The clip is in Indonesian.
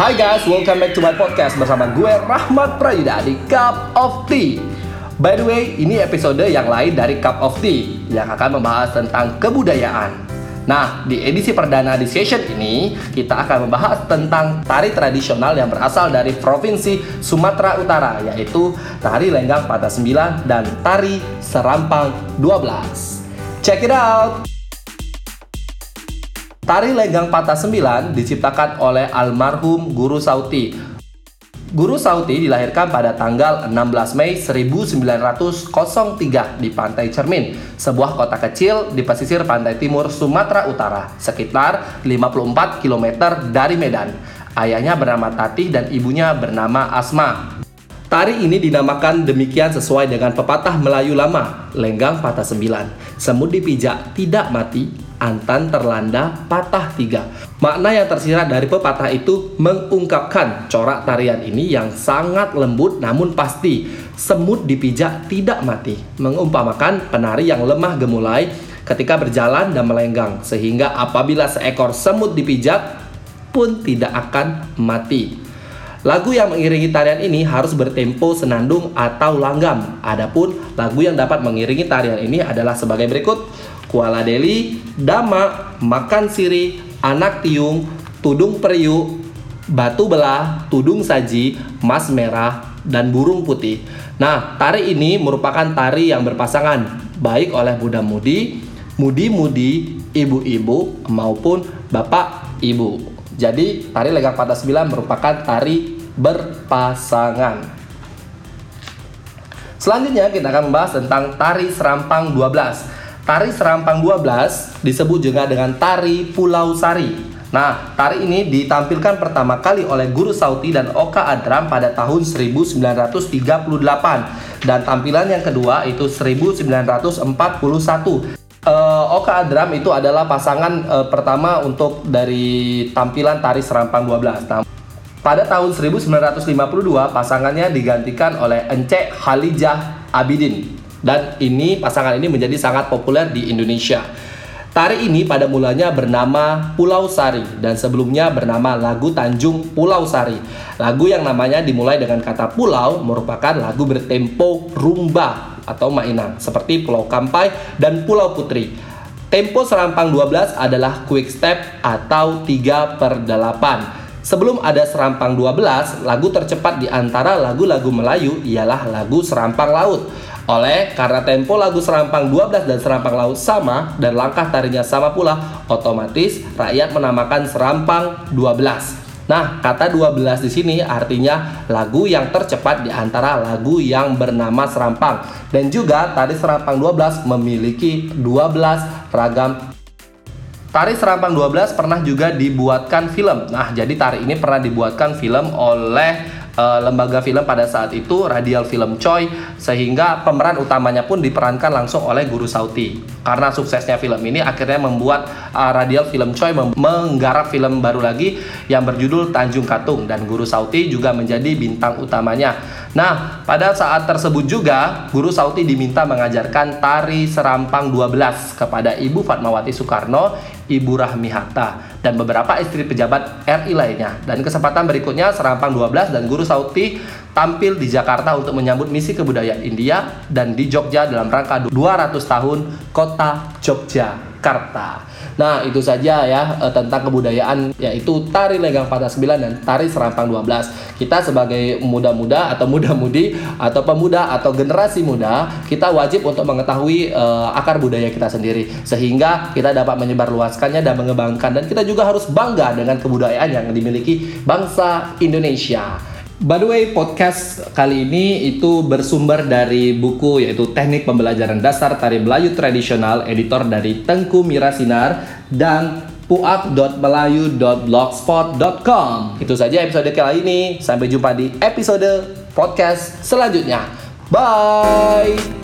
Hai guys, welcome back to my podcast bersama gue Rahmat Prayuda di Cup of Tea. By the way, ini episode yang lain dari Cup of Tea yang akan membahas tentang kebudayaan. Nah, di edisi perdana di session ini, kita akan membahas tentang tari tradisional yang berasal dari Provinsi Sumatera Utara, yaitu tari lenggang patah 9 dan tari serampang 12. Check it out! Tari Lenggang Patah 9 diciptakan oleh almarhum Guru Sauti. Guru Sauti dilahirkan pada tanggal 16 Mei 1903 di Pantai Cermin, sebuah kota kecil di pesisir pantai timur Sumatera Utara, sekitar 54 km dari Medan. Ayahnya bernama Tati dan ibunya bernama Asma. Tari ini dinamakan demikian sesuai dengan pepatah Melayu lama, Lenggang Patah 9. Semut dipijak tidak mati, Antan terlanda patah tiga. Makna yang tersirat dari pepatah itu mengungkapkan corak tarian ini yang sangat lembut namun pasti. Semut dipijak tidak mati. Mengumpamakan penari yang lemah gemulai ketika berjalan dan melenggang. Sehingga apabila seekor semut dipijak pun tidak akan mati. Lagu yang mengiringi tarian ini harus bertempo senandung atau langgam. Adapun lagu yang dapat mengiringi tarian ini adalah sebagai berikut. Kuala Deli, Dama, Makan Siri, Anak Tiung, Tudung Periuk, Batu Belah, Tudung Saji, Mas Merah, dan Burung Putih. Nah, tari ini merupakan tari yang berpasangan, baik oleh muda-mudi, mudi-mudi, ibu-ibu, maupun bapak-ibu. Jadi, tari Legak Patah 9 merupakan tari berpasangan. Selanjutnya kita akan membahas tentang tari serampang 12. Tari Serampang 12 disebut juga dengan Tari Pulau Sari. Nah, tari ini ditampilkan pertama kali oleh Guru Sauti dan Oka Adram pada tahun 1938 dan tampilan yang kedua itu 1941. Uh, Oka Adram itu adalah pasangan uh, pertama untuk dari tampilan tari Serampang 12. Nah, pada tahun 1952 pasangannya digantikan oleh Ence Halijah Abidin dan ini pasangan ini menjadi sangat populer di Indonesia. Tari ini pada mulanya bernama Pulau Sari dan sebelumnya bernama lagu Tanjung Pulau Sari. Lagu yang namanya dimulai dengan kata pulau merupakan lagu bertempo rumba atau mainan seperti Pulau Kampai dan Pulau Putri. Tempo serampang 12 adalah quick step atau 3 per 8. Sebelum ada Serampang 12, lagu tercepat di antara lagu-lagu Melayu ialah lagu Serampang Laut. Oleh karena tempo lagu Serampang 12 dan Serampang Laut sama dan langkah tarinya sama pula, otomatis rakyat menamakan Serampang 12. Nah, kata 12 di sini artinya lagu yang tercepat di antara lagu yang bernama Serampang. Dan juga tari Serampang 12 memiliki 12 ragam Tari Serampang 12 pernah juga dibuatkan film. Nah, jadi tari ini pernah dibuatkan film oleh uh, lembaga film pada saat itu Radial Film Choi sehingga pemeran utamanya pun diperankan langsung oleh Guru Sauti. Karena suksesnya film ini akhirnya membuat uh, Radial Film Choi menggarap film baru lagi yang berjudul Tanjung Katung dan Guru Sauti juga menjadi bintang utamanya. Nah, pada saat tersebut juga Guru Sauti diminta mengajarkan tari serampang 12 kepada Ibu Fatmawati Soekarno, Ibu Rahmi Hatta dan beberapa istri pejabat RI lainnya. Dan kesempatan berikutnya serampang 12 dan Guru Sauti tampil di Jakarta untuk menyambut misi kebudayaan India dan di Jogja dalam rangka 200 tahun Kota Yogyakarta. Nah, itu saja ya eh, tentang kebudayaan yaitu tari lenggang patah 9 dan tari serampang 12. Kita sebagai muda-muda atau muda-mudi atau pemuda atau generasi muda, kita wajib untuk mengetahui uh, akar budaya kita sendiri sehingga kita dapat menyebarluaskannya dan mengembangkan dan kita juga harus bangga dengan kebudayaan yang dimiliki bangsa Indonesia. By the way, podcast kali ini itu bersumber dari buku yaitu Teknik Pembelajaran Dasar Tari Melayu Tradisional, editor dari Tengku Mirasinar dan puak.melayu.blogspot.com. Itu saja episode kali ini. Sampai jumpa di episode podcast selanjutnya. Bye.